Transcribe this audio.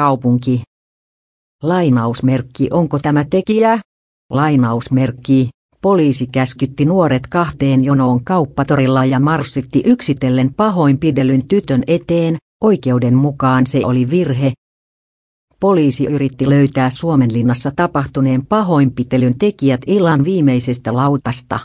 kaupunki. Lainausmerkki onko tämä tekijä? Lainausmerkki. Poliisi käskytti nuoret kahteen jonoon kauppatorilla ja marssitti yksitellen pahoinpidellyn tytön eteen, oikeuden mukaan se oli virhe. Poliisi yritti löytää Suomenlinnassa tapahtuneen pahoinpitelyn tekijät illan viimeisestä lautasta.